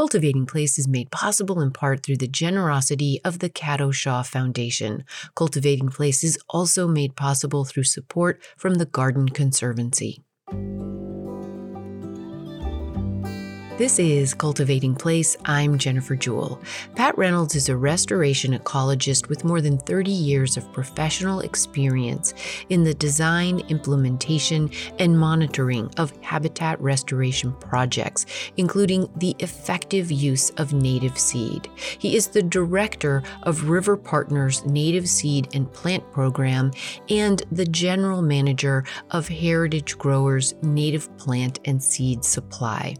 Cultivating Place is made possible in part through the generosity of the Cato Shaw Foundation. Cultivating Place is also made possible through support from the Garden Conservancy. This is Cultivating Place. I'm Jennifer Jewell. Pat Reynolds is a restoration ecologist with more than 30 years of professional experience in the design, implementation, and monitoring of habitat restoration projects, including the effective use of native seed. He is the director of River Partners Native Seed and Plant Program and the general manager of Heritage Growers Native Plant and Seed Supply.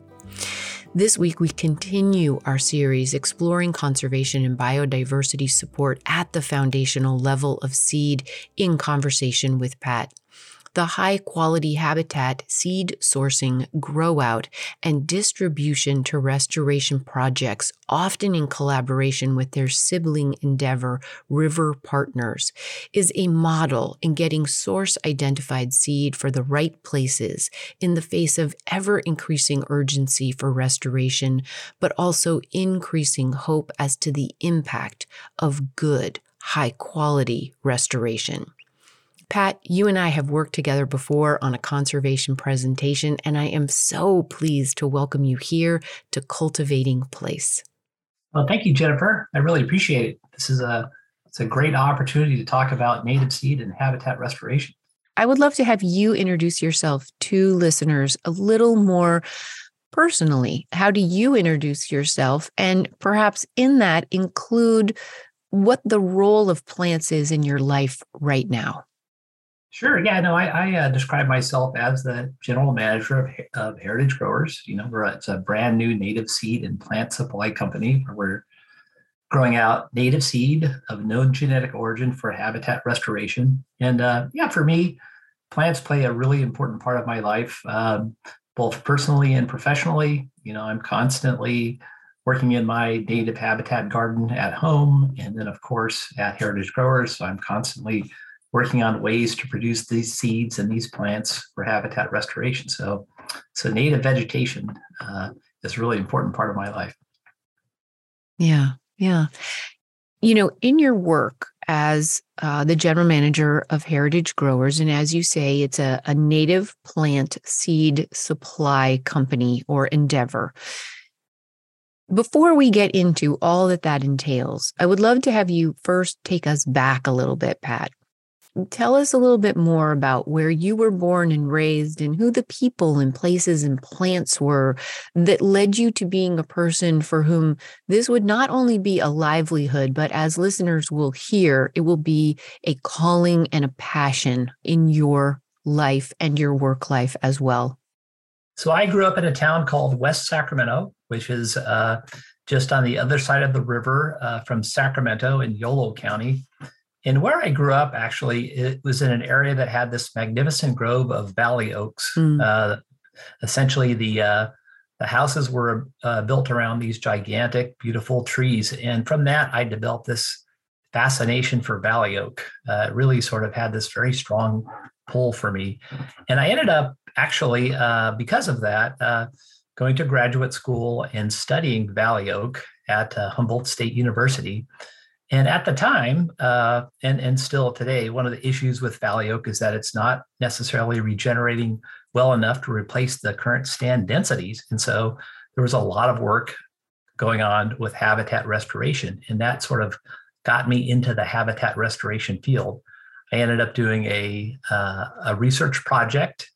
This week, we continue our series exploring conservation and biodiversity support at the foundational level of seed in conversation with Pat the high quality habitat, seed sourcing, grow out, and distribution to restoration projects, often in collaboration with their sibling endeavor, River Partners, is a model in getting source identified seed for the right places in the face of ever increasing urgency for restoration, but also increasing hope as to the impact of good, high quality restoration. Pat, you and I have worked together before on a conservation presentation, and I am so pleased to welcome you here to Cultivating Place. Well, thank you, Jennifer. I really appreciate it. This is a it's a great opportunity to talk about native seed and habitat restoration. I would love to have you introduce yourself to listeners a little more personally. How do you introduce yourself? And perhaps in that include what the role of plants is in your life right now. Sure. Yeah. No, I, I uh, describe myself as the general manager of, of Heritage Growers. You know, we're it's a brand new native seed and plant supply company where we're growing out native seed of known genetic origin for habitat restoration. And uh, yeah, for me, plants play a really important part of my life, um, both personally and professionally. You know, I'm constantly working in my native habitat garden at home, and then of course at Heritage Growers. So I'm constantly working on ways to produce these seeds and these plants for habitat restoration. So, so native vegetation uh, is a really important part of my life. Yeah, yeah. You know, in your work as uh, the general manager of Heritage Growers, and as you say, it's a, a native plant seed supply company or endeavor. Before we get into all that that entails, I would love to have you first take us back a little bit, Pat. Tell us a little bit more about where you were born and raised and who the people and places and plants were that led you to being a person for whom this would not only be a livelihood, but as listeners will hear, it will be a calling and a passion in your life and your work life as well. So I grew up in a town called West Sacramento, which is uh, just on the other side of the river uh, from Sacramento in Yolo County. And where I grew up, actually, it was in an area that had this magnificent grove of valley oaks. Mm. Uh, essentially, the uh, the houses were uh, built around these gigantic, beautiful trees, and from that, I developed this fascination for valley oak. Uh, it really sort of had this very strong pull for me, and I ended up actually uh, because of that uh, going to graduate school and studying valley oak at Humboldt State University. And at the time, uh, and and still today, one of the issues with Valley Oak is that it's not necessarily regenerating well enough to replace the current stand densities. And so there was a lot of work going on with habitat restoration, and that sort of got me into the habitat restoration field. I ended up doing a uh, a research project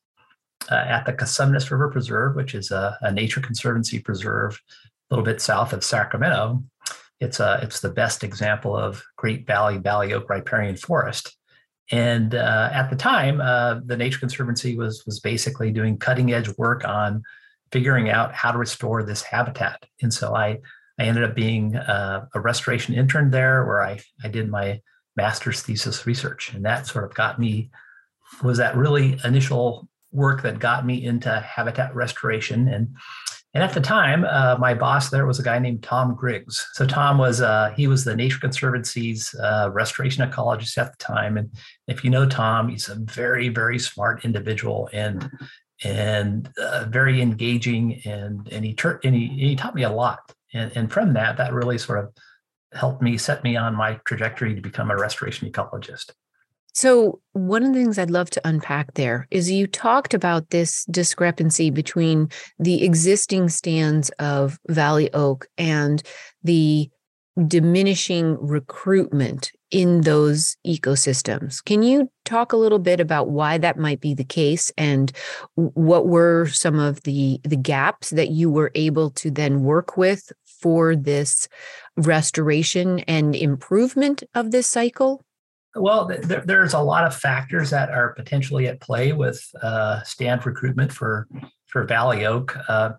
uh, at the Cosumnes River Preserve, which is a, a nature conservancy preserve a little bit south of Sacramento it's a it's the best example of Great Valley Valley Oak riparian forest. And uh, at the time, uh, the Nature Conservancy was was basically doing cutting edge work on figuring out how to restore this habitat. And so I I ended up being uh, a restoration intern there, where I I did my master's thesis research, and that sort of got me was that really initial work that got me into habitat restoration and and at the time, uh, my boss there was a guy named Tom Griggs. So Tom was uh, he was the Nature Conservancy's uh, restoration ecologist at the time. And if you know Tom, he's a very very smart individual. And and uh, very engaging. And and he, tur- and he he taught me a lot. And and from that, that really sort of helped me set me on my trajectory to become a restoration ecologist. So, one of the things I'd love to unpack there is you talked about this discrepancy between the existing stands of Valley Oak and the diminishing recruitment in those ecosystems. Can you talk a little bit about why that might be the case and what were some of the the gaps that you were able to then work with for this restoration and improvement of this cycle? Well, there, there's a lot of factors that are potentially at play with uh, stand recruitment for for Valley Oak. Uh,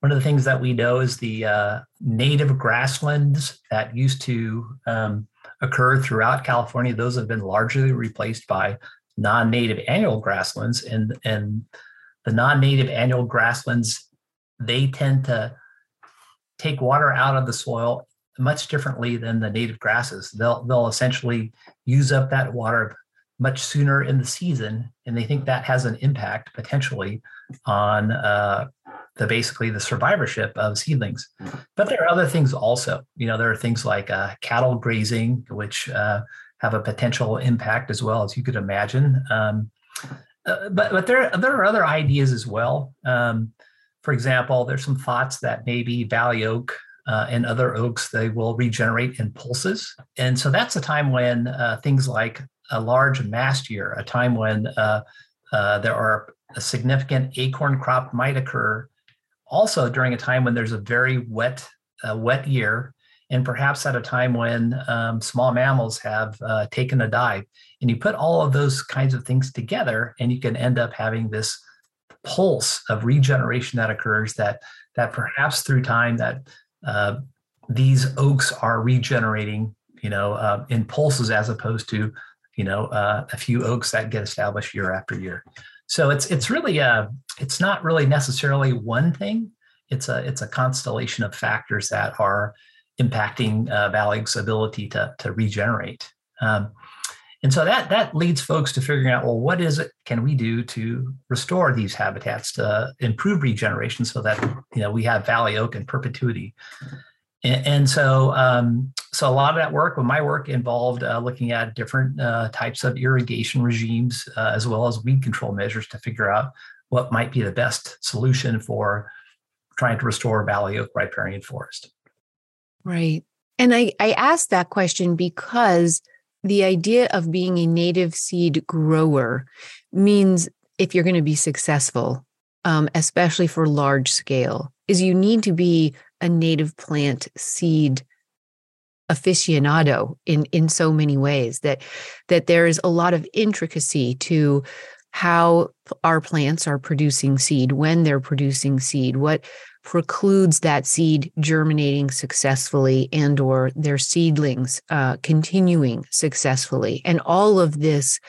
one of the things that we know is the uh, native grasslands that used to um, occur throughout California. Those have been largely replaced by non-native annual grasslands, and and the non-native annual grasslands they tend to take water out of the soil much differently than the native grasses. They'll they'll essentially use up that water much sooner in the season, and they think that has an impact potentially on uh, the basically the survivorship of seedlings. But there are other things also. You know, there are things like uh, cattle grazing, which uh, have a potential impact as well as you could imagine. Um, uh, but but there there are other ideas as well. Um, for example, there's some thoughts that maybe Valley Oak uh, and other oaks they will regenerate in pulses, and so that's a time when uh, things like a large mast year, a time when uh, there are a significant acorn crop might occur also during a time when there's a very wet, uh, wet year, and perhaps at a time when um, small mammals have uh, taken a dive. And you put all of those kinds of things together, and you can end up having this pulse of regeneration that occurs. That that perhaps through time that uh, these oaks are regenerating, you know, uh, in pulses as opposed to, you know, uh, a few oaks that get established year after year. So it's it's really a uh, it's not really necessarily one thing. It's a it's a constellation of factors that are impacting uh, ability to to regenerate. Um, and so that that leads folks to figuring out well what is it can we do to restore these habitats to improve regeneration so that you know we have valley oak in perpetuity and, so, um, so a lot of that work, well, my work involved uh, looking at different uh, types of irrigation regimes, uh, as well as weed control measures to figure out what might be the best solution for trying to restore valley oak riparian forest. Right. And I, I asked that question because the idea of being a native seed grower means if you're going to be successful, um, especially for large scale, is you need to be a native plant seed aficionado in in so many ways that that there is a lot of intricacy to how our plants are producing seed when they're producing seed what precludes that seed germinating successfully and or their seedlings uh, continuing successfully and all of this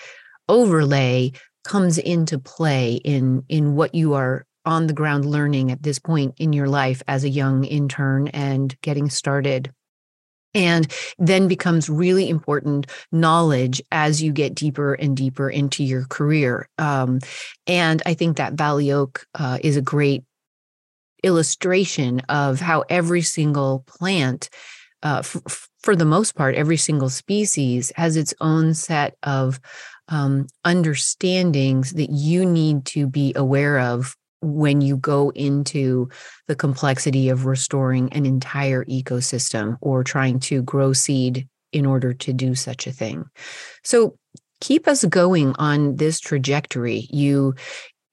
overlay comes into play in in what you are on the ground learning at this point in your life as a young intern and getting started. And then becomes really important knowledge as you get deeper and deeper into your career. Um, and I think that Valley Oak uh, is a great illustration of how every single plant, uh, f- for the most part, every single species has its own set of um, understandings that you need to be aware of when you go into the complexity of restoring an entire ecosystem or trying to grow seed in order to do such a thing. So keep us going on this trajectory. You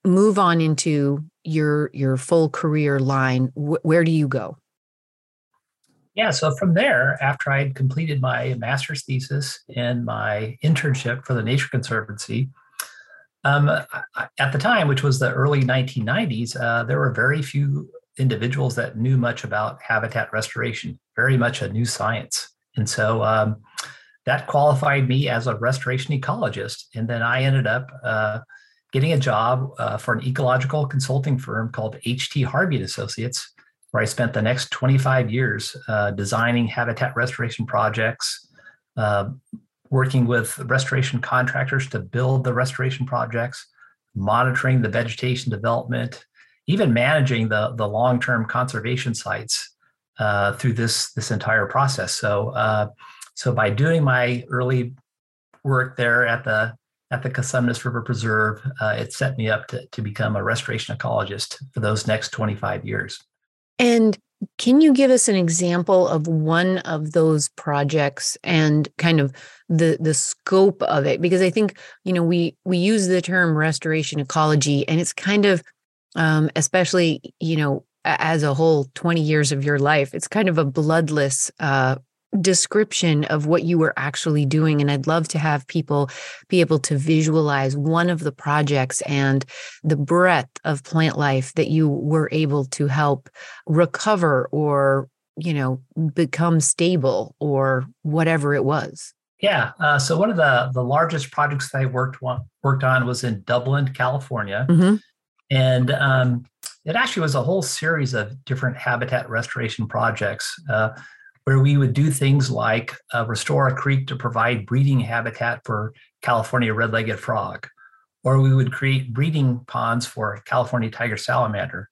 move on into your your full career line. where do you go? Yeah, so from there, after I had completed my master's thesis and my internship for the Nature Conservancy, um, at the time, which was the early 1990s, uh, there were very few individuals that knew much about habitat restoration, very much a new science. And so um, that qualified me as a restoration ecologist. And then I ended up uh, getting a job uh, for an ecological consulting firm called HT Harvey Associates, where I spent the next 25 years uh, designing habitat restoration projects, uh, working with restoration contractors to build the restoration projects, monitoring the vegetation development, even managing the, the long-term conservation sites uh, through this, this entire process. So, uh, so by doing my early work there at the at the Cosumnes River Preserve, uh, it set me up to, to become a restoration ecologist for those next 25 years. And can you give us an example of one of those projects and kind of the the scope of it? Because I think you know we we use the term restoration ecology, and it's kind of, um, especially you know as a whole, twenty years of your life, it's kind of a bloodless uh, description of what you were actually doing. And I'd love to have people be able to visualize one of the projects and the breadth of plant life that you were able to help recover or, you know, become stable or whatever it was. Yeah. Uh, so one of the the largest projects that I worked on, worked on was in Dublin, California, mm-hmm. and um, it actually was a whole series of different habitat restoration projects. Uh, where we would do things like uh, restore a creek to provide breeding habitat for California red legged frog, or we would create breeding ponds for California tiger salamander,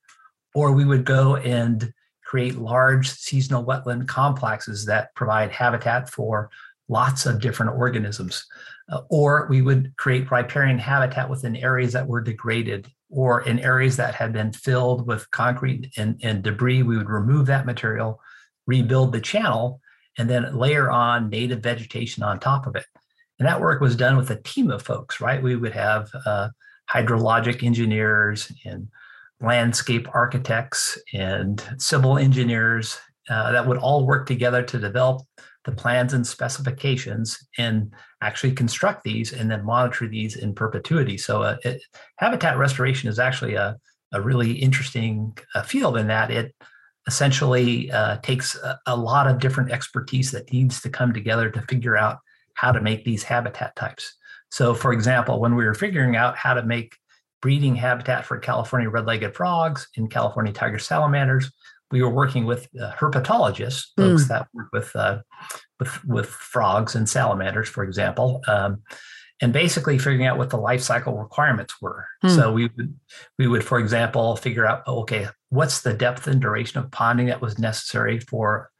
or we would go and create large seasonal wetland complexes that provide habitat for lots of different organisms. Uh, or we would create riparian habitat within areas that were degraded or in areas that had been filled with concrete and, and debris. We would remove that material rebuild the channel, and then layer on native vegetation on top of it. And that work was done with a team of folks, right? We would have uh, hydrologic engineers and landscape architects and civil engineers uh, that would all work together to develop the plans and specifications and actually construct these and then monitor these in perpetuity. So, uh, it, habitat restoration is actually a, a really interesting uh, field in that it essentially uh, takes a, a, lot of different expertise that needs to come together to figure out how to make these habitat types. So, for example, when we were figuring out how to make breeding habitat for California red-legged frogs and California tiger salamanders, we were working with uh, herpetologists, folks mm. that work with, uh, with with frogs and salamanders, for example. Um, and basically figuring out what the life cycle requirements were. Hmm. So we would we would, for example, figure out okay, what's the depth and duration of ponding that was necessary for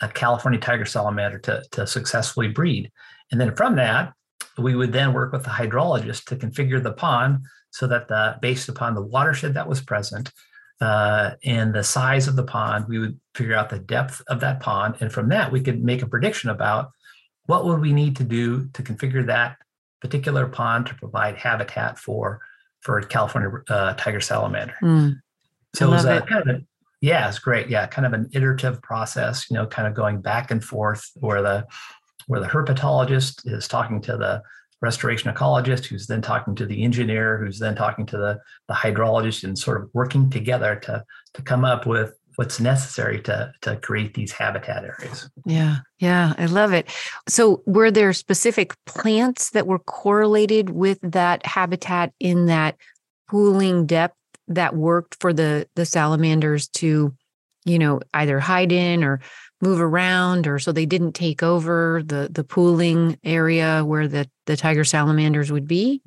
a California tiger salamander to, to successfully breed. And then from that, we would then work with the hydrologist to configure the pond so that the based upon the watershed that was present uh, and the size of the pond, we would figure out the depth of that pond. And from that, we could make a prediction about what would we need to do to configure that particular pond to provide habitat for for California uh, tiger salamander. Mm, so it was a, it. kind of a, yeah, it's great. Yeah, kind of an iterative process. You know, kind of going back and forth where the where the herpetologist is talking to the restoration ecologist, who's then talking to the engineer, who's then talking to the the hydrologist, and sort of working together to to come up with what's necessary to to create these habitat areas. Yeah, yeah, I love it. So, were there specific plants that were correlated with that habitat in that pooling depth that worked for the the salamanders to, you know, either hide in or move around or so they didn't take over the the pooling area where the the tiger salamanders would be?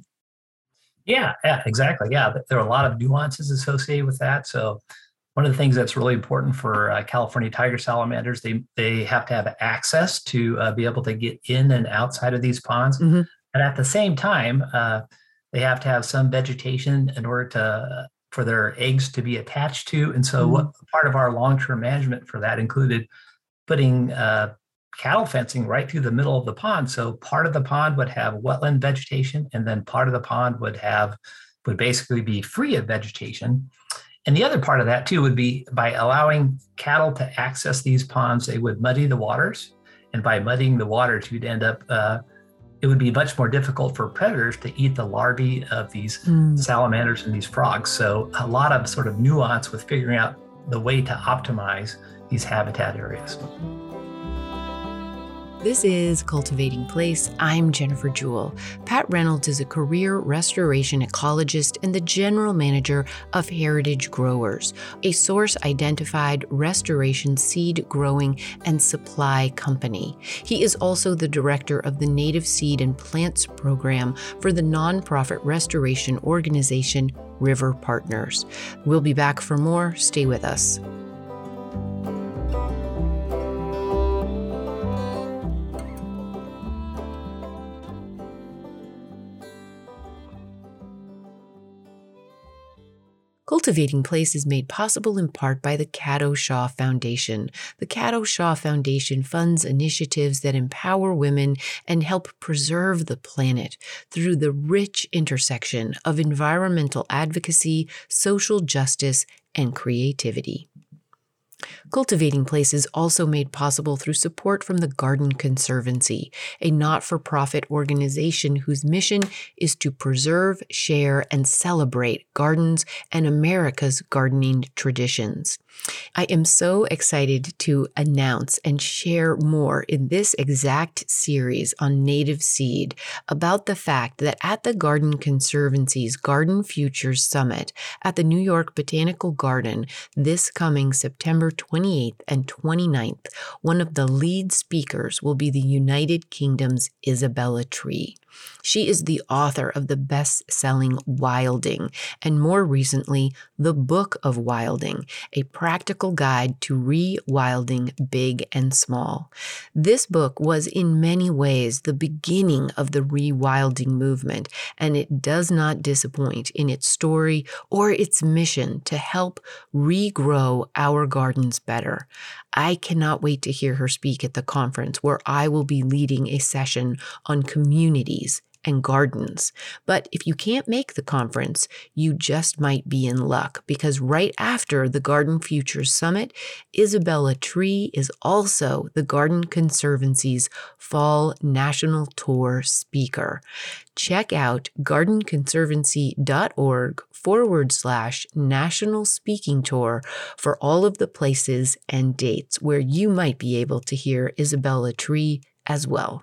Yeah, yeah, exactly. Yeah, there are a lot of nuances associated with that. So one of the things that's really important for uh, California tiger salamanders, they they have to have access to uh, be able to get in and outside of these ponds, mm-hmm. and at the same time, uh, they have to have some vegetation in order to for their eggs to be attached to. And so, mm-hmm. what part of our long term management for that included putting uh, cattle fencing right through the middle of the pond. So part of the pond would have wetland vegetation, and then part of the pond would have would basically be free of vegetation. And the other part of that too would be by allowing cattle to access these ponds, they would muddy the waters. And by muddying the waters, you'd end up, uh, it would be much more difficult for predators to eat the larvae of these mm. salamanders and these frogs. So, a lot of sort of nuance with figuring out the way to optimize these habitat areas. This is Cultivating Place. I'm Jennifer Jewell. Pat Reynolds is a career restoration ecologist and the general manager of Heritage Growers, a source identified restoration seed growing and supply company. He is also the director of the Native Seed and Plants program for the nonprofit restoration organization River Partners. We'll be back for more. Stay with us. Cultivating Place is made possible in part by the Cato Shaw Foundation. The Cato Shaw Foundation funds initiatives that empower women and help preserve the planet through the rich intersection of environmental advocacy, social justice, and creativity. Cultivating Place is also made possible through support from the Garden Conservancy, a not for profit organization whose mission is to preserve, share, and celebrate gardens and America's gardening traditions. I am so excited to announce and share more in this exact series on native seed about the fact that at the Garden Conservancy's Garden Futures Summit at the New York Botanical Garden this coming September 28th and 29th, one of the lead speakers will be the United Kingdom's Isabella Tree. She is the author of the best selling Wilding, and more recently, The Book of Wilding, a practical guide to rewilding big and small. This book was in many ways the beginning of the rewilding movement, and it does not disappoint in its story or its mission to help regrow our gardens better. I cannot wait to hear her speak at the conference where I will be leading a session on communities and gardens. But if you can't make the conference, you just might be in luck because right after the Garden Futures Summit, Isabella Tree is also the Garden Conservancy's Fall National Tour speaker. Check out gardenconservancy.org forward slash national speaking tour for all of the places and dates where you might be able to hear Isabella Tree as well.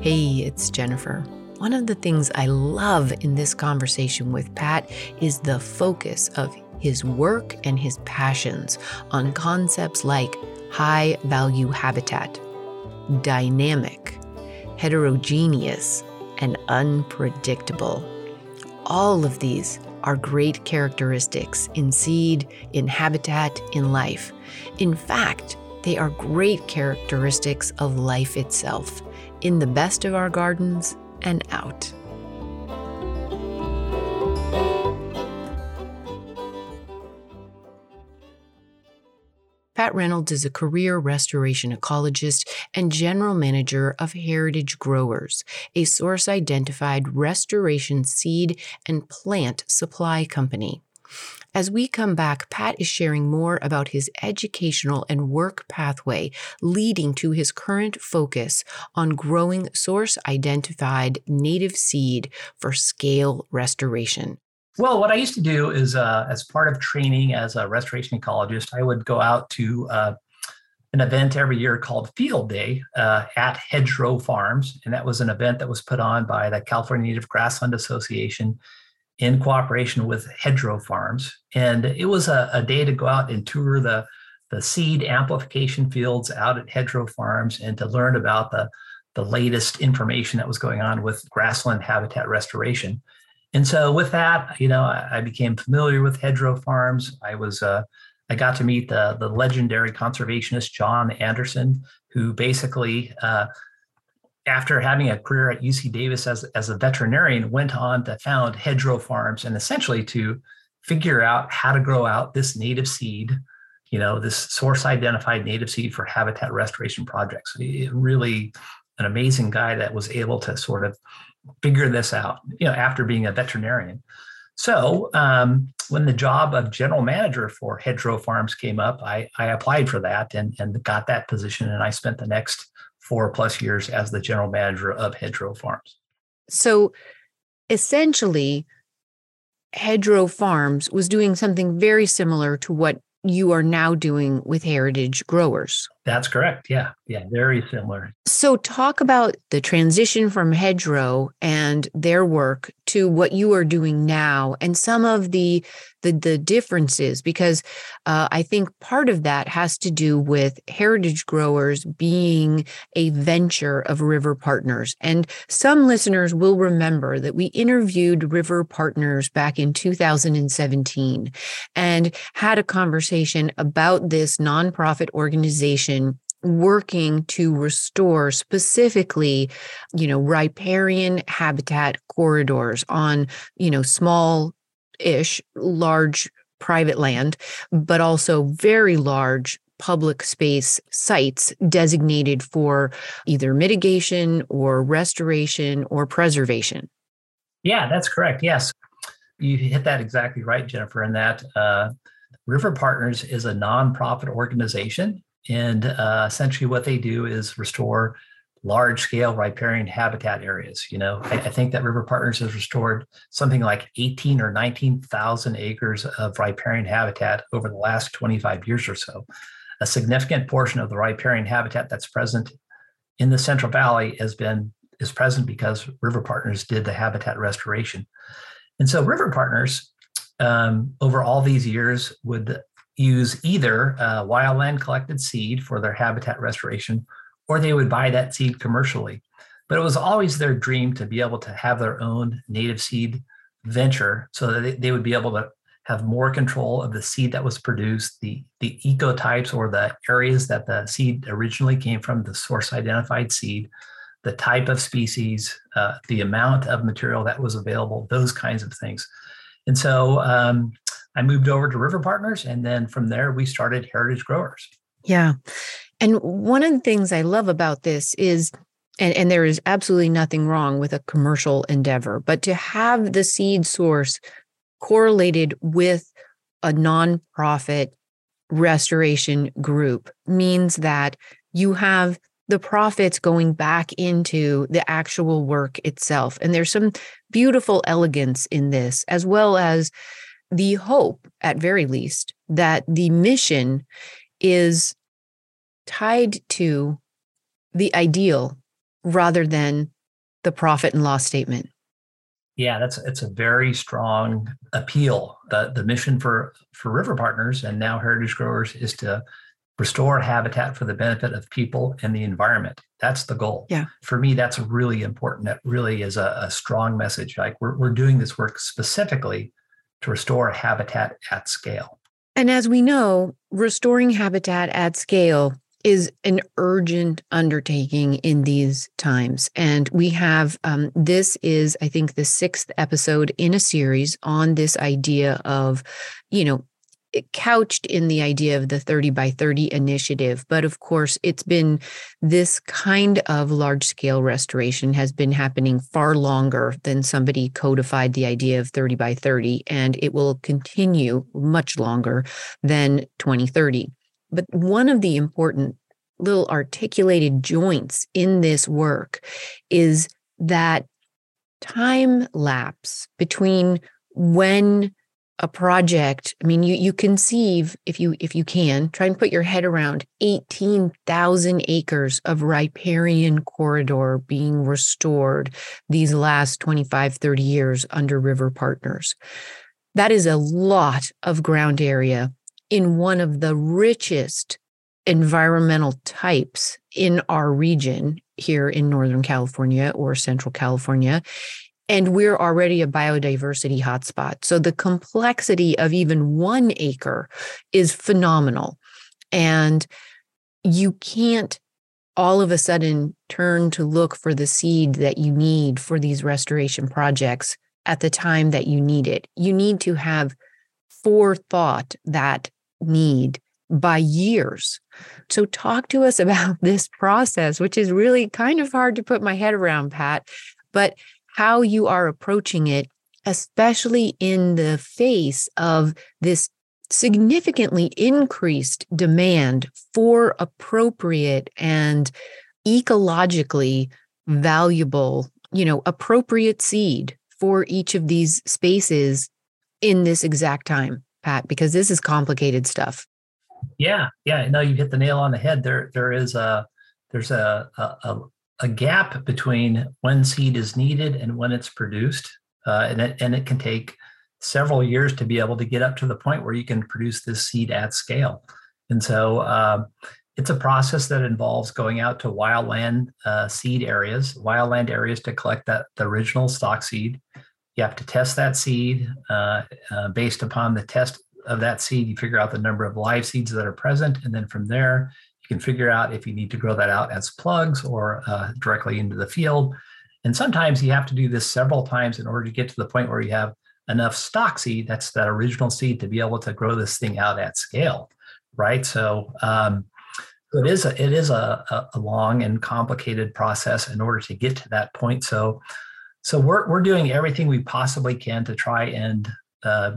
Hey, it's Jennifer. One of the things I love in this conversation with Pat is the focus of his work and his passions on concepts like high value habitat, dynamic, heterogeneous, and unpredictable. All of these are great characteristics in seed, in habitat, in life. In fact, they are great characteristics of life itself in the best of our gardens and out. Pat Reynolds is a career restoration ecologist and general manager of Heritage Growers, a source identified restoration seed and plant supply company. As we come back, Pat is sharing more about his educational and work pathway leading to his current focus on growing source identified native seed for scale restoration. Well, what I used to do is, uh, as part of training as a restoration ecologist, I would go out to uh, an event every year called Field Day uh, at Hedgerow Farms. And that was an event that was put on by the California Native Grassland Association in cooperation with Hedgerow Farms. And it was a, a, day to go out and tour the, the seed amplification fields out at Hedgerow Farms and to learn about the, the latest information that was going on with grassland habitat restoration. And so with that, you know, I, I became familiar with Hedgerow Farms. I was uh, I got to meet the, the legendary conservationist John Anderson, who basically uh, after having a career at UC Davis as, as a veterinarian, went on to found Hedgerow Farms and essentially to figure out how to grow out this native seed, you know, this source identified native seed for habitat restoration projects. Really an amazing guy that was able to sort of figure this out, you know, after being a veterinarian. So um, when the job of general manager for Hedgerow Farms came up, I, I applied for that and, and got that position. And I spent the next four plus years as the general manager of Hedgerow Farms. So essentially, Hedgerow Farms was doing something very similar to what you are now doing with heritage growers. That's correct. Yeah. Yeah. Very similar. So, talk about the transition from Hedgerow and their work to what you are doing now and some of the the, the differences, because uh, I think part of that has to do with heritage growers being a venture of River Partners. And some listeners will remember that we interviewed River Partners back in 2017 and had a conversation about this nonprofit organization working to restore specifically you know riparian habitat corridors on you know small ish large private land but also very large public space sites designated for either mitigation or restoration or preservation. Yeah that's correct yes. You hit that exactly right jennifer in that uh, river partners is a nonprofit organization and uh, essentially, what they do is restore large scale riparian habitat areas. You know, I, I, think that River Partners has restored something like 18 or 19,000 acres of riparian habitat over the last 25 years or so. A significant portion of the riparian habitat that's present in the Central Valley has been is present because River Partners did the habitat restoration. And so River Partners um, over all these years would use either wildland collected seed for their habitat restoration or they would buy that seed commercially. But it was always their dream to be able to have their own native seed venture so that they, they would be able to have more control of the seed that was produced, the, the ecotypes or the areas that the seed originally came from, the source identified seed, the type of species, uh, the amount of material that was available, those kinds of things. And so um, I moved over to River Partners, and then from there we started Heritage Growers. Yeah, and one of the things I love about this is. And, and there is absolutely nothing wrong with a commercial endeavor, but to have the seed source correlated with a nonprofit restoration group means that you have the profits going back into the actual work itself. And there's some beautiful elegance in this, as well as the hope, at very least, that the mission is tied to the ideal rather than the profit and loss statement. Yeah, that's it's a very strong appeal. The the mission for for River Partners and now Heritage Growers is to restore habitat for the benefit of people and the environment. That's the goal. Yeah. For me, that's really important. That really is a, a strong message. Like we're we're doing this work specifically to restore habitat at scale. And as we know, restoring habitat at scale is an urgent undertaking in these times. And we have um, this is, I think, the sixth episode in a series on this idea of, you know, Eh, couched in the idea of the 30 by 30 initiative. But of course, it's been this kind of large scale restoration has been happening far longer than somebody codified the idea of 30 by 30, and it will continue much longer than 2030. But one of the important little articulated joints in this work is that time lapse between when a project i mean you you conceive if you if you can try and put your head around 18,000 acres of riparian corridor being restored these last 25 30 years under river partners. That is a lot of ground area in one of the richest environmental types in our region here in northern california or central california and we're already a biodiversity hotspot. So the complexity of even one acre is phenomenal. And you can't all of a sudden turn to look for the seed that you need for these restoration projects at the time that you need it. You need to have forethought that need by years. So, talk to us about this process, which is really kind of hard to put my head around, Pat. But how you are approaching it, especially in the face of this significantly increased demand for appropriate and ecologically valuable, you know, appropriate seed for each of these spaces in this exact time, Pat, because this is complicated stuff. Yeah, yeah. No, you hit the nail on the head. There, there is a there's a a, a gap between when seed is needed and when it's produced, uh, and it and it can take several years to be able to get up to the point where you can produce this seed at scale. And so uh, it's a process that involves going out to wildland uh, seed areas, wildland areas to collect that the original stock seed. You have to test that seed uh, uh, based upon the test of that seed. You figure out the number of live seeds that are present, and then from there can figure out if you need to grow that out as plugs or uh, directly into the field. And sometimes you have to do this several times in order to get to the point where you have enough stock seed, that's that original seed, to be able to grow this thing out at scale right? So um, it is a, it is a, a long and complicated process in order to get to that point. So so we're we're doing everything we possibly can to try and uh,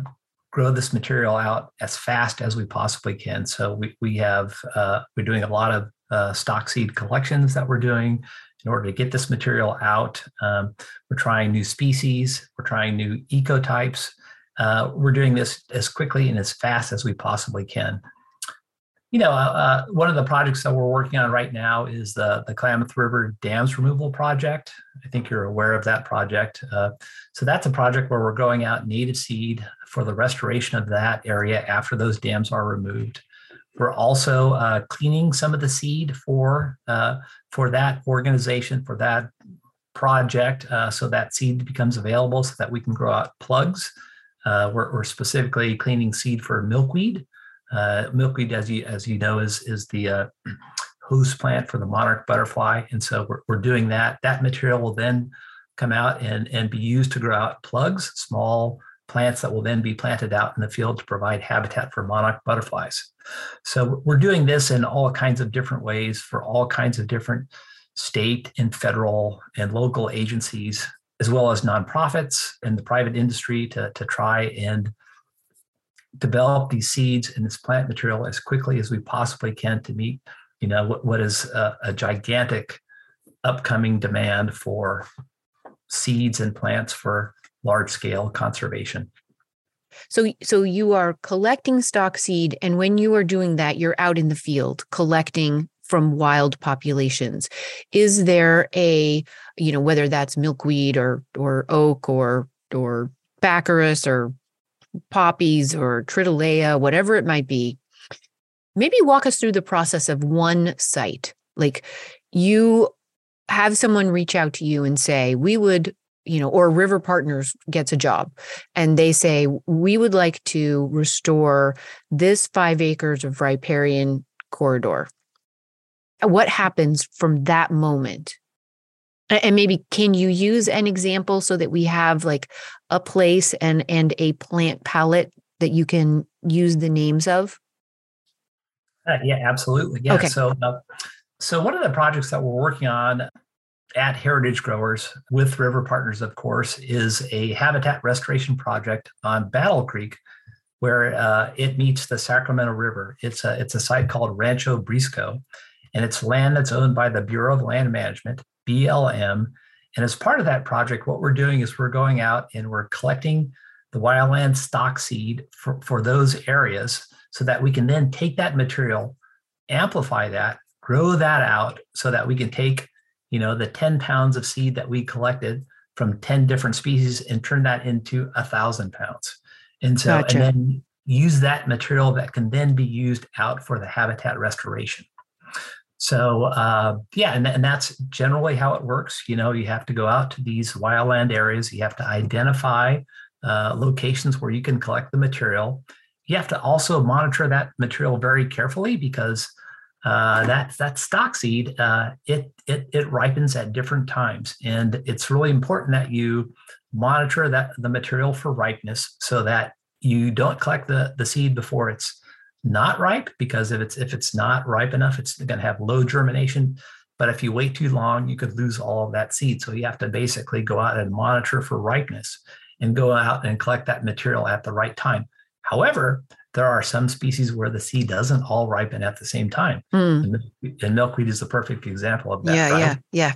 grow this material out as fast as we possibly can. So we we have uh, we're doing a lot of uh, stock seed collections that we're doing in order to get this material out. Um, we're trying new species. We're trying new ecotypes. Uh, we're doing this as quickly and as fast as we possibly can you know, uh, uh, one of the projects that we're working on right now is the the Klamath River Dams Removal Project. I think you're aware of that project. Uh, so that's a project where we're going out native seed for the restoration of that area after those dams are removed. We're also uh, cleaning some of the seed for uh, for that organization for that project, uh, so that seed becomes available so that we can grow out plugs. We're, we're specifically cleaning seed for milkweed. Uh, milkweed, as you as you know, is is the uh, host plant for the monarch butterfly, and so we're, we're doing that. That material will then come out and and be used to grow out plugs, small plants that will then be planted out in the field to provide habitat for monarch butterflies. So we're doing this in all kinds of different ways for all kinds of different state and federal and local agencies, as well as nonprofits and the private industry to, to try and develop these seeds and this plant material as quickly as we possibly can to meet, you know, what, what is a, a gigantic upcoming demand for seeds and plants for large scale conservation. So, so you are collecting stock seed, and when you are doing that, you're out in the field collecting from wild populations. Is there a, you know, whether that's milkweed or or oak or or baccharis or poppies or triteleia, whatever it might be, maybe walk us through the process of one site. Like you have someone reach out to you and say, we would, you know, or River Partners gets a job and they say, we would like to restore this five acres of riparian corridor. What happens from that moment? and maybe can you use an example so that we have like a place and and a plant palette that you can use the names of uh, yeah absolutely yeah okay. so uh, so one of the projects that we're working on at heritage growers with river partners of course is a habitat restoration project on battle creek where uh, it meets the sacramento river it's a it's a site called rancho breisgau and it's land that's owned by the bureau of land management BLM. And as part of that project, what we're doing is we're going out and we're collecting the wildland stock seed for, for those areas so that we can then take that material, amplify that, grow that out so that we can take, you know, the 10 pounds of seed that we collected from 10 different species and turn that into a thousand pounds. And so, gotcha. and then use that material that can then be used out for the habitat restoration. So uh, yeah, and, and that's generally how it works. You know, you have to go out to these wildland areas. You have to identify uh, locations where you can collect the material. You have to also monitor that material very carefully because uh, that that stock seed uh, it, it it ripens at different times, and it's really important that you monitor that the material for ripeness so that you don't collect the the seed before it's not ripe because if it's if it's not ripe enough, it's going to have low germination. But if you wait too long, you could lose all of that seed. So you have to basically go out and monitor for ripeness and go out and collect that material at the right time. However, there are some species where the seed doesn't all ripen at the same time. Mm. And, milkweed is the perfect example of that. Yeah, right? yeah, yeah.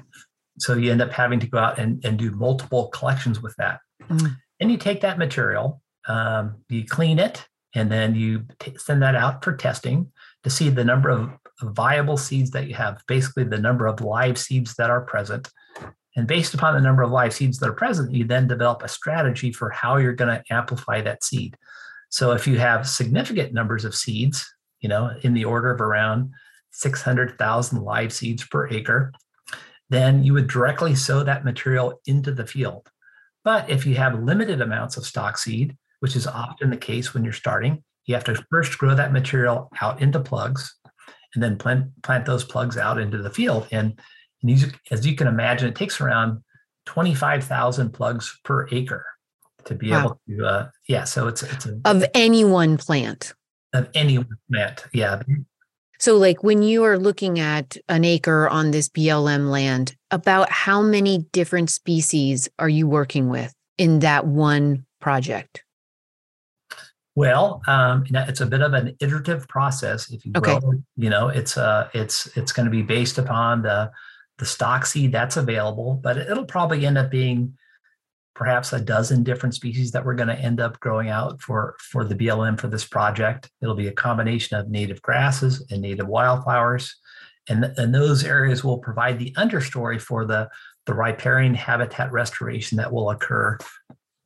So you end up having to go out and, and do multiple collections with that. Mm. And you take that material, um, you clean it, and then you t- send that out for testing to see the number of viable seeds that you have, basically the number of live seeds that are present. And based upon the number of live seeds that are present, you then develop a strategy for how you're going to amplify that seed. So if you have significant numbers of seeds, you know, in the order of around 600,000 live seeds per acre, then you would directly sow that material into the field. But if you have limited amounts of stock seed, which is often the case when you're starting, you have to first grow that material out into plugs and then plant, plant those plugs out into the field. And, and as you can imagine, it takes around 25,000 plugs per acre to be wow. able to, uh, yeah. So it's, it's a, of any one plant. Of any one plant. Yeah. So, like when you are looking at an acre on this BLM land, about how many different species are you working with in that one project? Well, um, it's a bit of an iterative process, if you okay. will. You know, it's uh, it's it's going to be based upon the the stock seed that's available, but it'll probably end up being perhaps a dozen different species that we're going to end up growing out for for the BLM for this project. It'll be a combination of native grasses and native wildflowers, and and those areas will provide the understory for the the riparian habitat restoration that will occur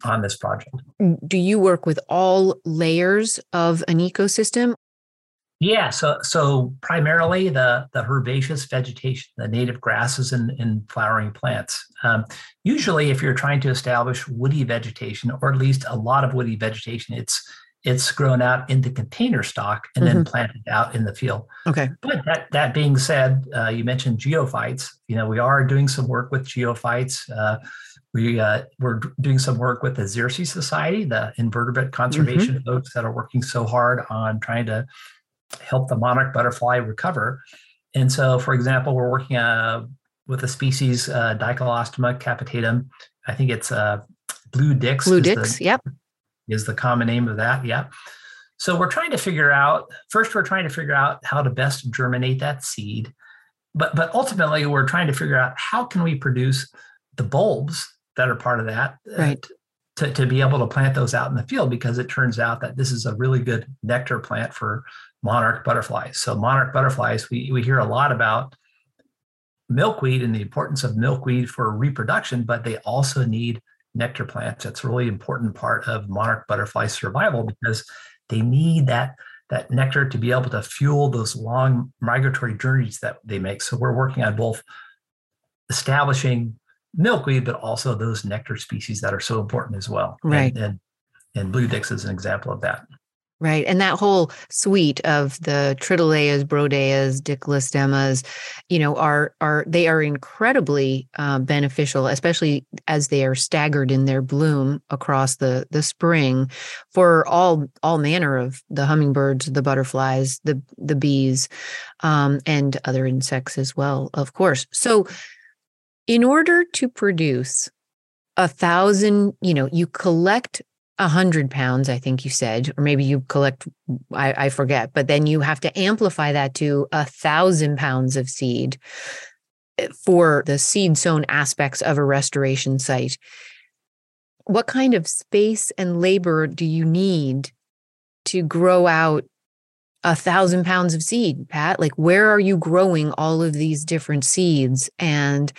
on this project. Mm, do you work with all layers of an ecosystem? Yeah, so so primarily the the herbaceous vegetation, the native grasses and, and flowering plants. Um, usually, if you're trying to establish woody vegetation, or at least a lot of woody vegetation, it's it's grown out into container stock and mm-hmm. then planted out in the field. Okay. But that that being said, uh, you mentioned geophytes. You know, we are doing some work with geophytes. Uh, we uh, we're doing some work with the Xerces Society, the invertebrate conservation mm-hmm. folks that are working so hard on trying to help the monarch butterfly recover. And so, for example, we're working uh, with a species uh, Dichelostemma capitatum. I think it's uh, blue dicks. Blue dicks, the, yep, is the common name of that. Yeah. So we're trying to figure out. First, we're trying to figure out how to best germinate that seed, but but ultimately, we're trying to figure out how can we produce the bulbs that are part of that. Uh, right. To, to be able to plant those out in the field because it turns out that this is a really good nectar plant for monarch butterflies. So monarch butterflies, we, we hear a lot about milkweed and the importance of milkweed for reproduction, but they also need nectar plants. That's a really important part of monarch butterfly survival because they need that, that nectar to be able to fuel those long migratory journeys that they make. So we're working on both establishing milkweed, but also those nectar species that are so important as well. Right. And, and, and blue dicks is an example of that. Right. And that whole suite of the Triteleias, Brodiaeas, Dichelostemmas, you know, are are they are incredibly uh, beneficial, especially as they are staggered in their bloom across the the spring for all all manner of the hummingbirds, the butterflies, the the bees, um, and other insects as well, of course. So in order to produce a thousand, you know, you collect a hundred pounds, I think you said, or maybe you collect, I, I forget, but then you have to amplify that to a thousand pounds of seed eh, for the seed sown aspects of a restoration site. What kind of space and labor do you need to grow out a thousand pounds of seed, Pat? Like, where are you growing all of these different seeds? And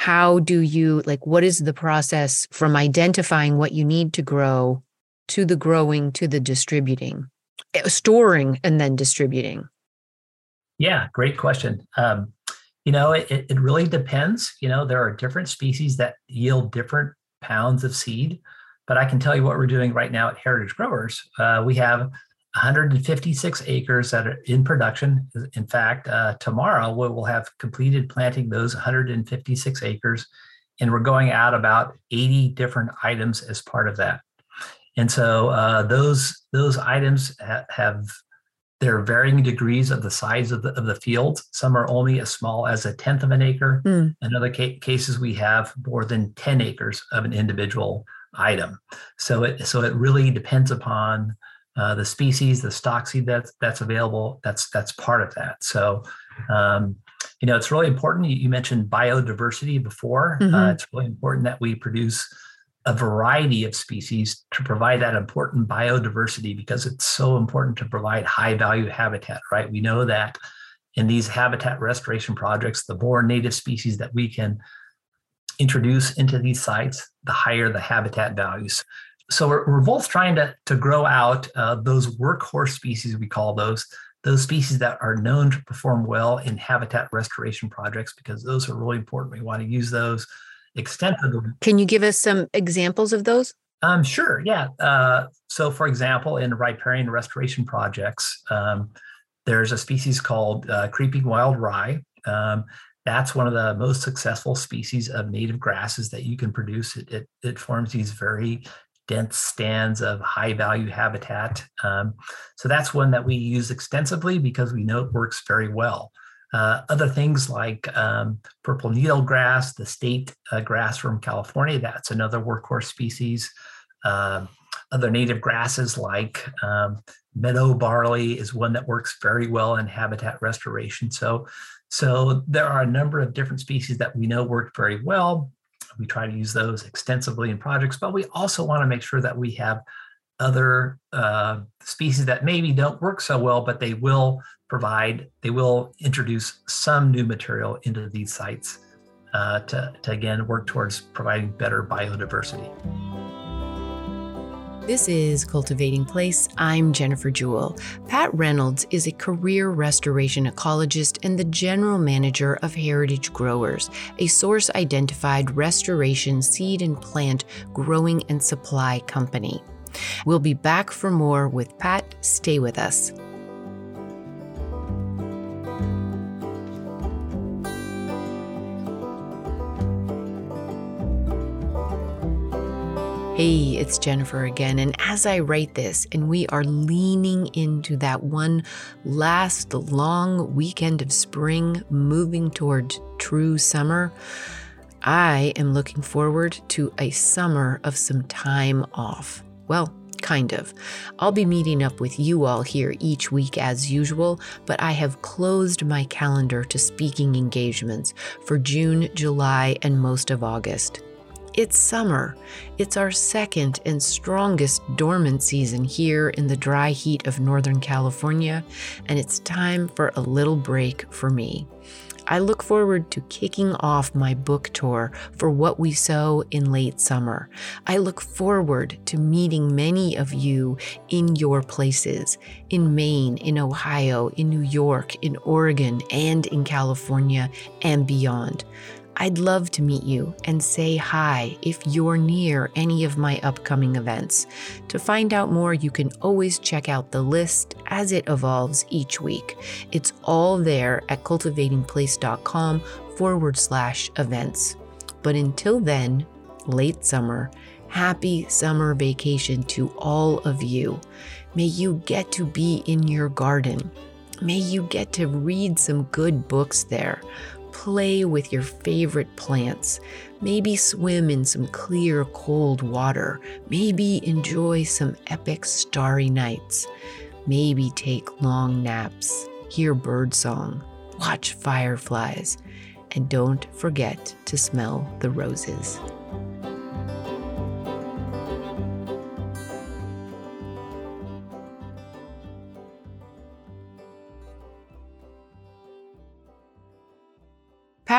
how do you like what is the process from identifying what you need to grow to the growing to the distributing eh, storing and then distributing? Yeah great question. Um, you know it, it really depends. You know there are different species that yield different pounds of seed but i can tell you what we're doing right now at heritage growers uh, we have 156 acres that are in production. In fact, uh, tomorrow we will have completed planting those 156 acres, and we're going out about 80 different items as part of that. And so uh, those those items ha- have their varying degrees of the size of the, of the field. Some are only as small as a tenth of an acre. Mm. In other ca- cases, we have more than 10 acres of an individual item. So it so it really depends upon uh, the species, the stock seed that's that's available. That's that's part of that. So, um, you know, it's really important. You, you mentioned biodiversity before. Uh, mm-hmm. Uh, it's really important that we produce a variety of species to provide that important biodiversity because it's so important to provide high value habitat, right? We know that in these habitat restoration projects, the more native species that we can introduce into these sites, the higher the habitat values. So we're, we're both trying to, to grow out uh, those workhorse species, we call those, those species that are known to perform well in habitat restoration projects because those are really important. We want to use those extensively. Can you give us some examples of those? Um, sure, yeah. Uh, so, for example, in riparian restoration projects, um, there's a species called uh, creeping wild rye. Um, that's one of the most successful species of native grasses that you can produce. It, it, it forms these very dense stands of high value habitat. Um, so that's one that we use extensively because we know it works very well. Uh, other things like um, purple needle grass, the state uh, grass from California, that's another workhorse species. Uh, other native grasses like um, meadow barley is one that works very well in habitat restoration. So, so there are a number of different species that we know work very well. We try to use those extensively in projects, but we also want to make sure that we have other uh, species that maybe don't work so well, but they will provide, they will introduce some new material into these sites uh, to, to again work towards providing better biodiversity. This is Cultivating Place. I'm Jennifer Jewell. Pat Reynolds is a career restoration ecologist and the general manager of Heritage Growers, a source identified restoration seed and plant growing and supply company. We'll be back for more with Pat. Stay with us. Hey, it's Jennifer again. And as I write this, and we are leaning into that one last long weekend of spring, moving toward true summer, I am looking forward to a summer of some time off. Well, kind of. I'll be meeting up with you all here each week as usual, but I have closed my calendar to speaking engagements for June, July, and most of August. It's summer. It's our second and strongest dormant season here in the dry heat of Northern California, and it's time for a little break for me. I look forward to kicking off my book tour for What We Sow in late summer. I look forward to meeting many of you in your places in Maine, in Ohio, in New York, in Oregon, and in California and beyond. I'd love to meet you and say hi if you're near any of my upcoming events. To find out more, you can always check out the list as it evolves each week. It's all there at cultivatingplace.com forward slash events. But until then, late summer, happy summer vacation to all of you. May you get to be in your garden. May you get to read some good books there play with your favorite plants, maybe swim in some clear, cold water, maybe enjoy some epic starry nights, maybe take long naps, hear birdsong, watch fireflies, and don't forget to smell the roses.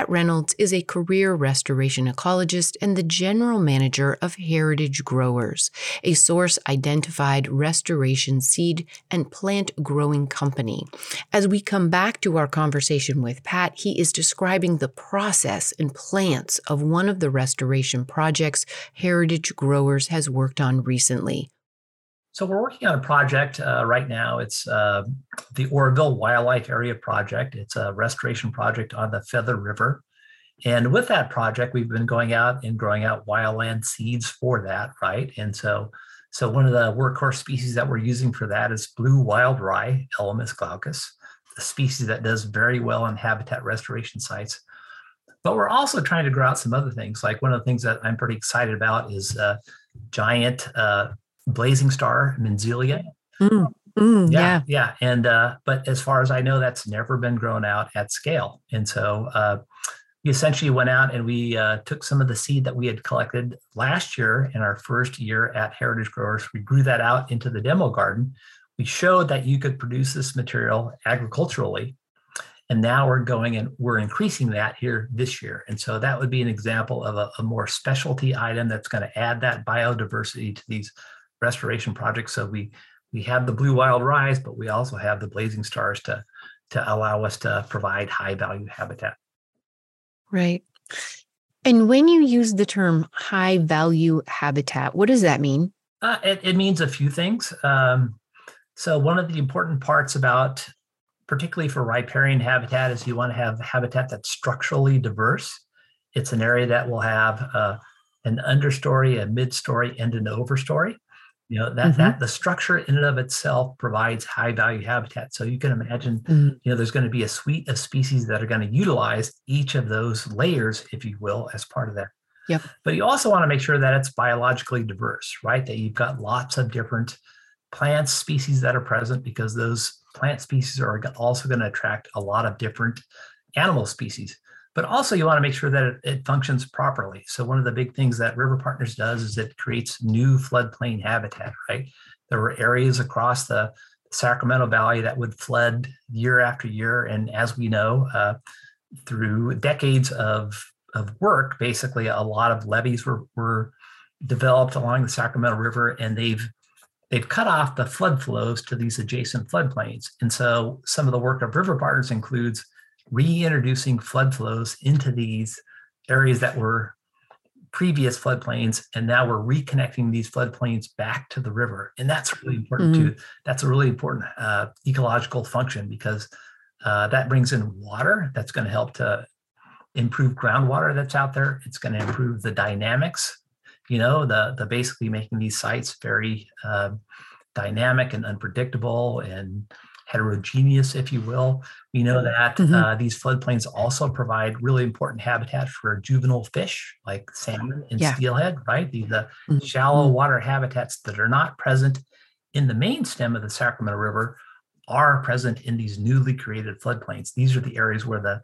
Pat Reynolds is a career restoration ecologist and the general manager of Heritage Growers, a source identified restoration seed and plant growing company. As we come back to our conversation with Pat, he is describing the process and plants of one of the restoration projects Heritage Growers has worked on recently. So we're working on a project uh, right now. It's uh, the Oroville Wildlife Area Project. It's a restoration project on the Feather River. And with that project, we've been going out and growing out wildland seeds for that, right? And so, so one of the workhorse species that we're using for that is blue wild rye, Elymus glaucus, a species that does very well in habitat restoration sites. But we're also trying to grow out some other things. Like one of the things that I'm pretty excited about is uh, giant uh, blazing star Mentzelia. Mm, mm, yeah, yeah, And uh, but as far as I know, that's never been grown out at scale. And so uh, we essentially went out and we uh, took some of the seed that we had collected last year in our first year at Heritage Growers. We grew that out into the demo garden. We showed that you could produce this material agriculturally. And now we're going and we're increasing that here this year. And so that would be an example of a, a more specialty item that's going to add that biodiversity to these restoration projects. So we we have the blue wild rice, but we also have the blazing stars to to allow us to provide high value habitat. Right. And when you use the term high value habitat, what does that mean? Uh, it, it, means a few things. Um, so, one of the important parts about, particularly for riparian habitat, is you want to have habitat that's structurally diverse. It's an area that will have uh, an understory, a midstory, and an overstory you know that mm-hmm. that the structure in and of itself provides high value habitat. So you can imagine mm-hmm. you know there's going to be a suite of species that are going to utilize each of those layers if you will as part of that. Yep. But you also want to make sure that it's biologically diverse right? That you've got lots of different plant species that are present because those plant species are also going to attract a lot of different animal species but also you want to make sure that it, it, functions properly. So one of the big things that River Partners does is it creates new floodplain habitat, right? There were areas across the Sacramento Valley that would flood year after year. And as we know, uh, through decades of, of work, basically a lot of levees were, were developed along the Sacramento River and they've they've cut off the flood flows to these adjacent floodplains. And so some of the work of River Partners includes reintroducing flood flows into these areas that were previous floodplains and now we're reconnecting these floodplains back to the river and that's really important mm-hmm. too that's a really important uh, ecological function because uh, that brings in water that's going to help to improve groundwater that's out there it's going to improve the dynamics you know the the basically making these sites very uh, dynamic and unpredictable and heterogeneous, if you will. We know that mm-hmm. uh, these floodplains also provide really important habitat for juvenile fish like salmon and yeah. steelhead, right? The, the mm-hmm. shallow mm-hmm. water habitats that are not present in the main stem of the Sacramento River are present in these newly created floodplains. These are the areas where the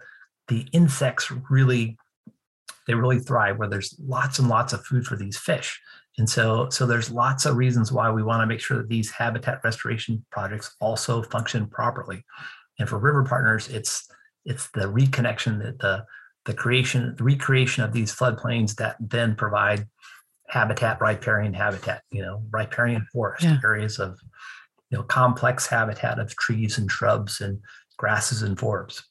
the insects really they really thrive where there's lots and lots of food for these fish and so, so there's lots of reasons why we want to make sure that these habitat restoration projects also function properly. And for river partners, it's it's the reconnection, the the, the creation, the recreation of these floodplains that then provide habitat, riparian habitat, you know, riparian forest yeah. areas of you know complex habitat of trees and shrubs and grasses and forbs.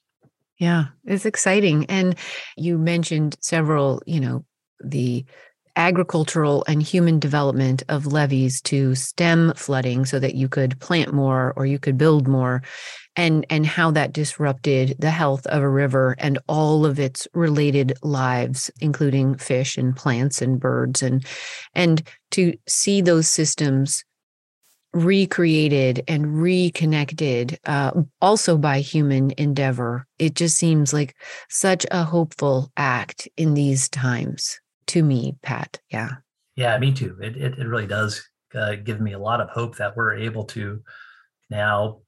Yeah, it's exciting. And you mentioned several, you know, the agricultural and human development of levees to stem flooding so that you could plant more or you could build more and and how that disrupted the health of a river and all of its related lives including fish and plants and birds. And and to see those systems recreated and reconnected uh, also by human endeavor it just seems like such a hopeful act in these times to me, Pat. Yeah. Yeah, me too. It, it, it really does uh, give me a lot of hope that we're able to now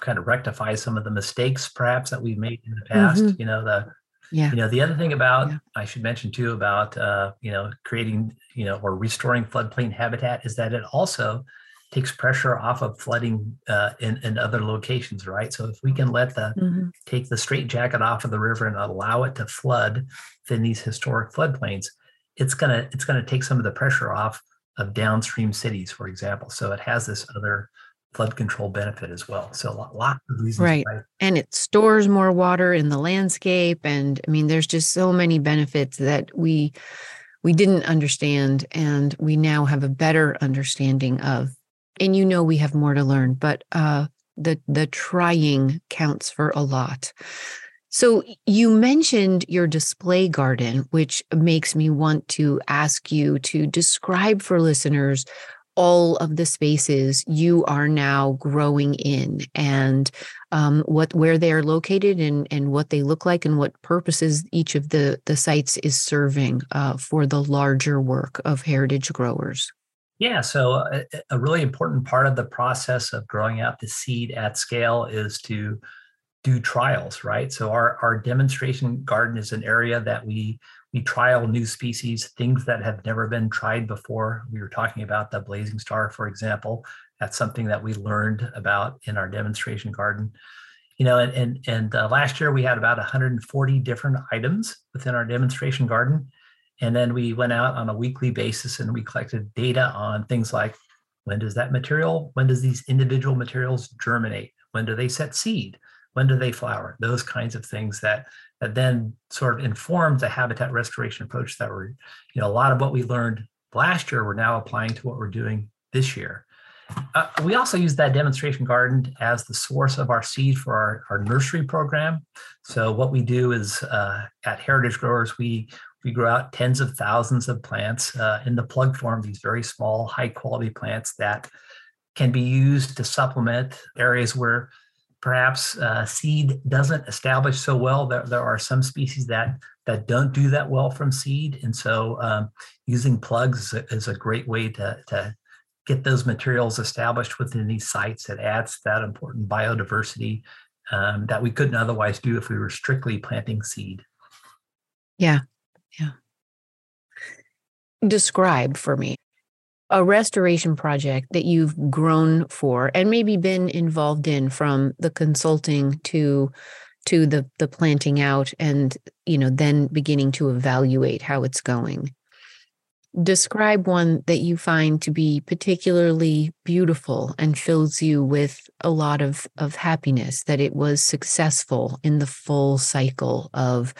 kind of rectify some of the mistakes perhaps that we've made in the past. Mm-hmm. You know, the yeah. You know, the other thing about yeah. I should mention too about uh, you know creating you know or restoring floodplain habitat is that it also takes pressure off of flooding uh, in, in other locations, right? So if we can let the mm-hmm. take the straight jacket off of the river and allow it to flood within these historic floodplains, it's gonna it's gonna take some of the pressure off of downstream cities, for example. So it has this other flood control benefit as well. So a lot, lot of reasons. Right. Why. And it stores more water in the landscape. And I mean, there's just so many benefits that we we didn't understand and we now have a better understanding of. And you know we have more to learn, but uh the the trying counts for a lot. So you mentioned your display garden, which makes me want to ask you to describe for listeners all of the spaces you are now growing in and um, what where they are located and and what they look like and what purposes each of the the sites is serving uh, for the larger work of heritage growers. Yeah, so a, a really important part of the process of growing out the seed at scale is to do trials, right? So our, our demonstration garden is an area that we we trial new species, things that have never been tried before. We were talking about the blazing star, for example. That's something that we learned about in our demonstration garden. You know, and and, and uh, last year we had about 140 different items within our demonstration garden, and then we went out on a weekly basis and we collected data on things like when does that material, when does these individual materials germinate, when do they set seed, when do they flower, those kinds of things that that then sort of informed the habitat restoration approach that we're, you know, a lot of what we learned last year, we're now applying to what we're doing this year. Uh, we also use that demonstration garden as the source of our seed for our, our nursery program. So what we do is uh, at Heritage Growers, we we grow out tens of thousands of plants uh, in the plug form, these very small, high quality plants that can be used to supplement areas where perhaps uh, seed doesn't establish so well. There, there are some species that that don't do that well from seed, and so um, using plugs is a, great way to, to get those materials established within these sites. It adds that important biodiversity um, that we couldn't otherwise do if we were strictly planting seed. Yeah, yeah. Describe for me a restoration project that you've grown for and maybe been involved in from the consulting to to the the planting out and you know then beginning to evaluate how it's going. Describe one that you find to be particularly beautiful and fills you with a lot of of happiness that it was successful in the full cycle of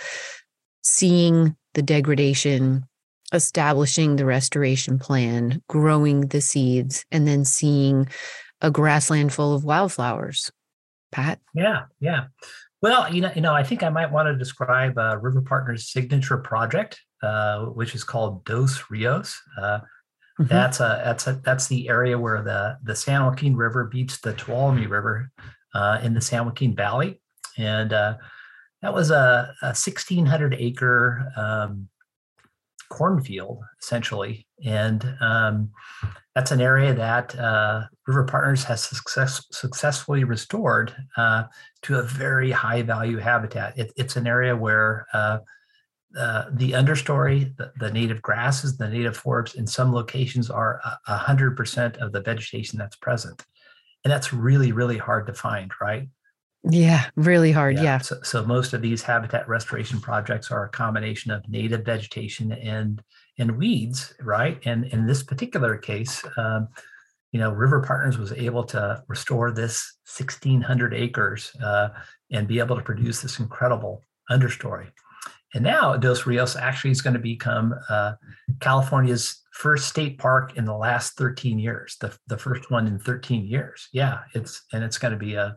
seeing the degradation establishing the restoration plan, growing the seeds, and then seeing a grassland full of wildflowers. Pat? Yeah, yeah. Well, you know, you know, I think I might want to describe uh, River Partners' signature project, uh, which is called Dos Rios. Uh, mm-hmm. That's a that's a that's the area where the the San Joaquin River beats the Tuolumne River uh, in the San Joaquin Valley, and uh, that was a, a 1,600 acre um, cornfield essentially, and um, that's an area that uh, River Partners has success, successfully restored uh, to a very high value habitat. It, it's an area where uh, uh the understory, the, the, native grasses, the native forbs in some locations are a hundred percent of the vegetation that's present, and that's really really hard to find, right? Yeah, really hard. Yeah. yeah. So, so, most of these habitat restoration projects are a combination of native vegetation and and weeds, right? And in this particular case, um, you know, River Partners was able to restore this 1,600 acres uh, and be able to produce this incredible understory. And now Dos Rios actually is going to become uh, California's first state park in the last 13 years, the, the first one in 13 years. Yeah, it's and it's going to be a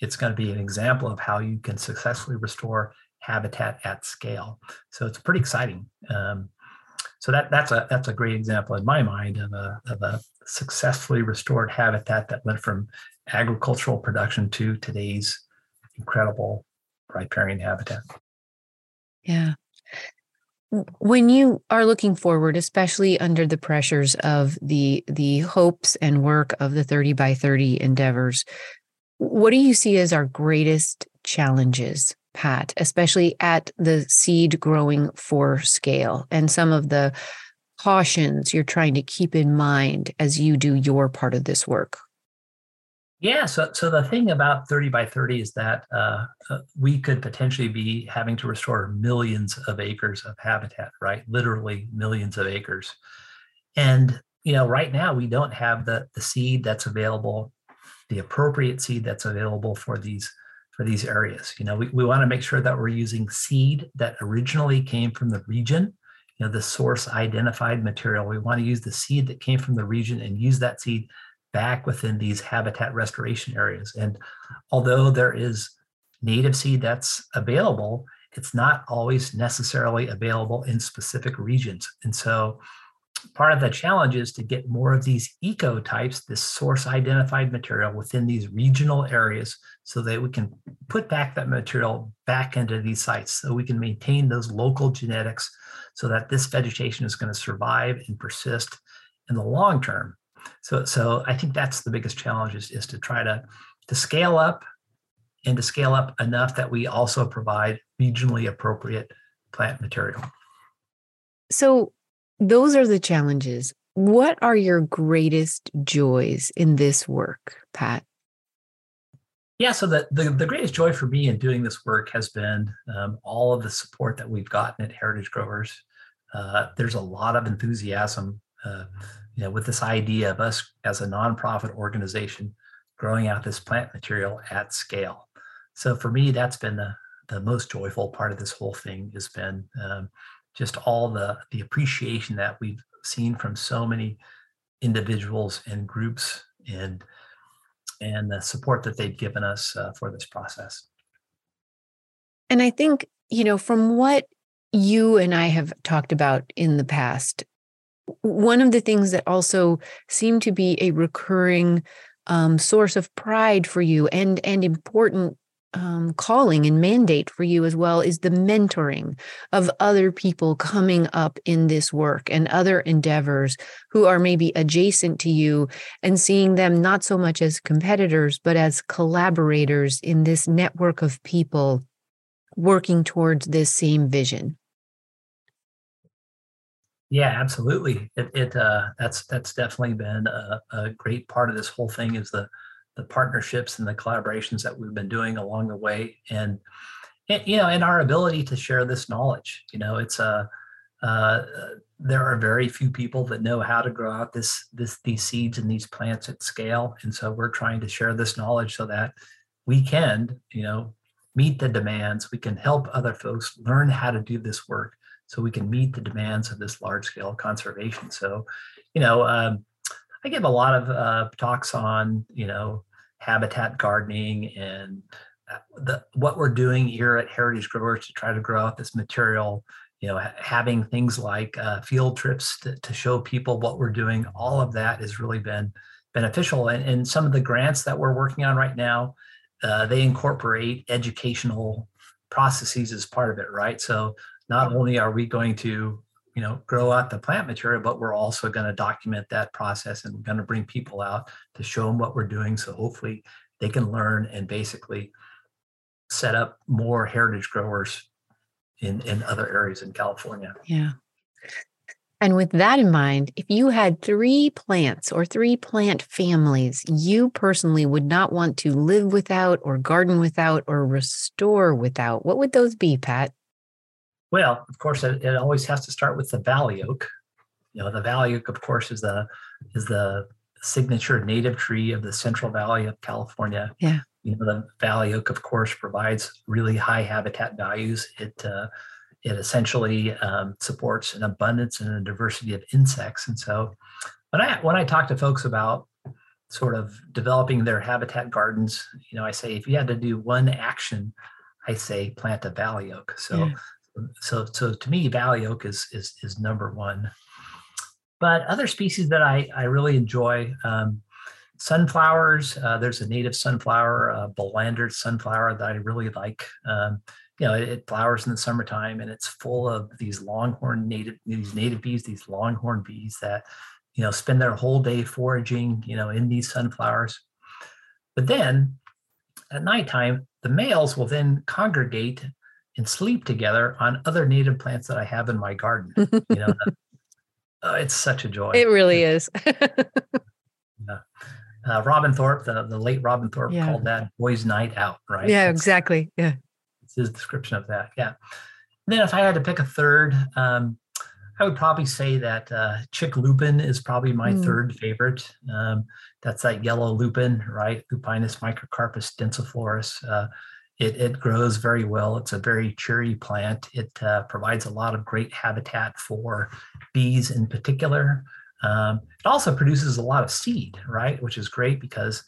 it's going to be an example of how you can successfully restore habitat at scale. So it's pretty exciting. Um, so that that's a that's a great example in my mind of a of a successfully restored habitat that went from agricultural production to today's incredible riparian habitat. Yeah. When you are looking forward, especially under the pressures of the the hopes and work of the 30 by 30 endeavors, what do you see as our greatest challenges, Pat, especially at the seed growing for scale and some of the cautions you're trying to keep in mind as you do your part of this work? Yeah, so so the thing about 30 by 30 is that uh, uh, we could potentially be having to restore millions of acres of habitat, right? Literally millions of acres. And you know, right now we don't have the the seed that's available the appropriate seed that's available for these for these areas. You know, we, we want to make sure that we're using seed that originally came from the region, you know, the source identified material. We want to use the seed that came from the region and use that seed back within these habitat restoration areas. And although there is native seed that's available, it's not always necessarily available in specific regions. And so part of the challenge is to get more of these eco types, this source identified material within these regional areas so that we can put back that material back into these sites so we can maintain those local genetics so that this vegetation is going to survive and persist in the long term. So, so I think that's the biggest challenge is, is to try to, to scale up and to scale up enough that we also provide regionally appropriate plant material. So, those are the challenges. What are your greatest joys in this work, Pat? Yeah, so the, the, the greatest joy for me in doing this work has been um, all of the support that we've gotten at Heritage Growers. Uh, there's a lot of enthusiasm, uh, you know, with this idea of us as a nonprofit organization growing out this plant material at scale. So for me, that's been the the most joyful part of this whole thing has been um, just all the the appreciation that we've seen from so many individuals and groups and and the support that they've given us uh, for this process. And I think, you know, from what you and I have talked about in the past, one of the things that also seemed to be a recurring um, source of pride for you and and important um, calling and mandate for you as well is the mentoring of other people coming up in this work and other endeavors who are maybe adjacent to you and seeing them not so much as competitors, but as collaborators in this network of people working towards this same vision. Yeah, absolutely. It, it uh, that's that's definitely been a, a great part of this whole thing is the the partnerships and the collaborations that we've been doing along the way. And, and you know and our ability to share this knowledge you know it's a uh, there are very few people that know how to grow out this this these seeds and these plants at scale. And so we're trying to share this knowledge so that we can you know meet the demands. We can help other folks learn how to do this work so we can meet the demands of this large scale conservation. So you know um, i give a lot of uh, talks on you know habitat gardening and uh, the what we're doing here at Heritage Growers to try to grow out this material, you know, having things like uh, field trips to, to show people what we're doing, all of that has really been beneficial. And, and some of the grants that we're working on right now, uh, they incorporate educational processes as part of it, right? So not only are we going to you know grow out the plant material but we're also going to document that process and we're going to bring people out to show them what we're doing. So hopefully they can learn and basically set up more heritage growers in in other areas in california. Yeah. And with that in mind, if you had three plants or three plant families you personally would not want to live without, or garden without, or restore without, what would those be, Pat? Well, of course, it, it always has to start with the valley oak. You know, the valley oak, of course, is the is the signature native tree of the Central Valley of California. Yeah. You know, the valley oak, of course, provides really high habitat values. It uh, it essentially um, supports an abundance and a diversity of insects. And so, when I when I talk to folks about sort of developing their habitat gardens, you know, I say if you had to do one action, I say plant a valley oak. So yeah so so to me valley oak is is is number one. But other species that i i really enjoy um, sunflowers uh, there's a native sunflower uh, Bolander sunflower that i really like. Um, you know it, it, flowers in the summertime and it's full of these longhorn native these native bees these longhorn bees that you know spend their whole day foraging you know in these sunflowers. But then at nighttime the males will then congregate and sleep together on other native plants that I have in my garden. You know, uh, it's such a joy. It really is. yeah. Uh, Robbin Thorp, the, the late Robbin Thorp, yeah. called that boys' night out, right? Yeah, That's, exactly. Yeah. It's his description of that. Yeah. And then if I had to pick a third, um, I would probably say that uh, chick lupin is probably my mm. third favorite. Um, that's that yellow lupin, right? Lupinus microcarpus densiflorus. Uh, it, it grows very well. It's a very cheery plant. It uh, provides a lot of great habitat for bees in particular. Um, it also produces a lot of seed, right? Which is great because,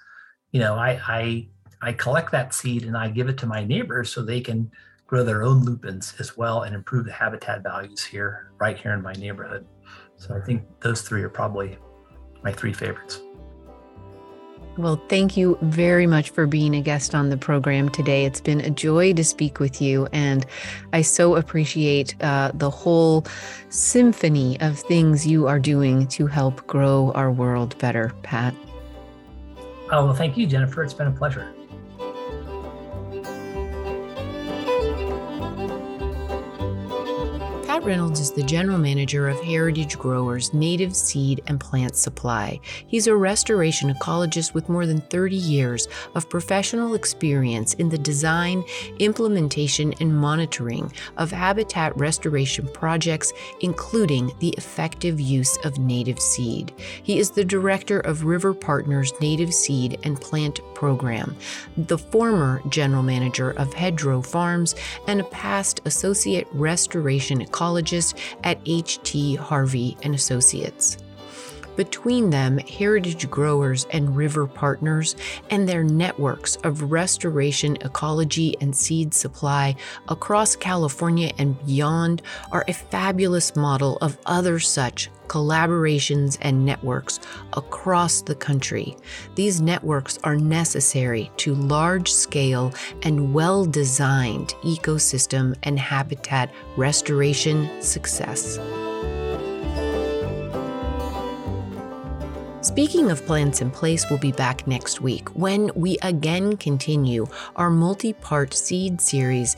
you know, I, I I collect that seed and I give it to my neighbors so they can grow their own lupins as well and improve the habitat values here, right here in my neighborhood. So I think those three are probably my three favorites. Well, thank you very much for being a guest on the program today. It's been a joy to speak with you, and I so appreciate uh, the whole symphony of things you are doing to help grow our world better, Pat. Oh, well, thank you, Jennifer. It's been a pleasure. Reynolds is the general manager of Heritage Growers Native Seed and Plant Supply. He's a restoration ecologist with more than 30 years of professional experience in the design, implementation, and monitoring of habitat restoration projects, including the effective use of native seed. He is the director of River Partners Native Seed and Plant Program, the former general manager of Hedgerow Farms, and a past associate restoration ecologist at H.T. Harvey and Associates. Between them, Heritage Growers and River Partners and their networks of restoration, ecology, and seed supply across California and beyond are a fabulous model of other such collaborations and networks across the country. These networks are necessary to large scale and well designed ecosystem and habitat restoration success. Speaking of Plants in Place, we'll be back next week when we again continue our multi part seed series.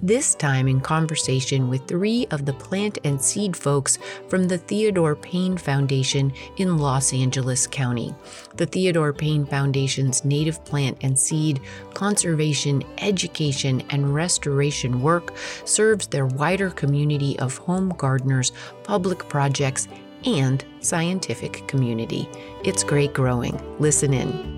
This time in conversation with three of the plant and seed folks from the Theodore Payne Foundation in Los Angeles County. The Theodore Payne Foundation's native plant and seed conservation, education, and restoration work serves their wider community of home gardeners, public projects, and scientific community. It's great growing. Listen in.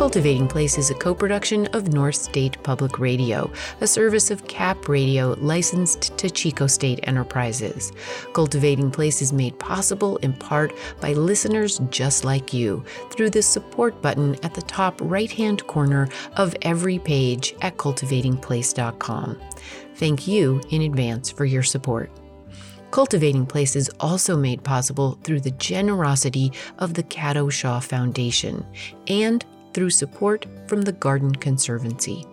Cultivating Place is a co production of North State Public Radio, a service of CAP Radio licensed to Chico State Enterprises. Cultivating Place is made possible in part by listeners just like you through the support button at the top right hand corner of every page at cultivatingplace.com. Thank you in advance for your support. Cultivating Place is also made possible through the generosity of the Caddo Shaw Foundation and through support from the Garden Conservancy.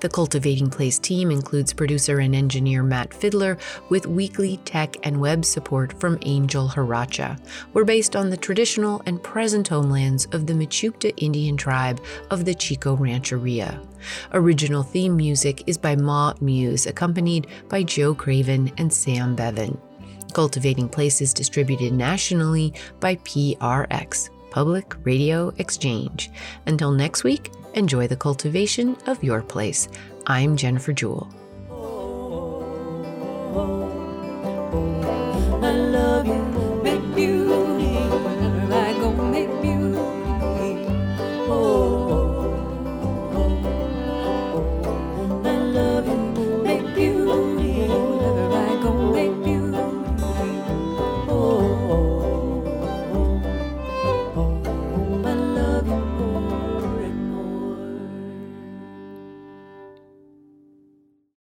The Cultivating Place team includes producer and engineer Matt Fiddler with weekly tech and web support from Angel Haracha. We're based on the traditional and present homelands of the Mechoopda Indian tribe of the Chico Rancheria. Original theme music is by Ma Muse, accompanied by Joe Craven and Sam Bevan. Cultivating Place is distributed nationally by PRX, Public Radio Exchange. Until next week, enjoy the cultivation of your place. I'm Jennifer Jewell. I love you.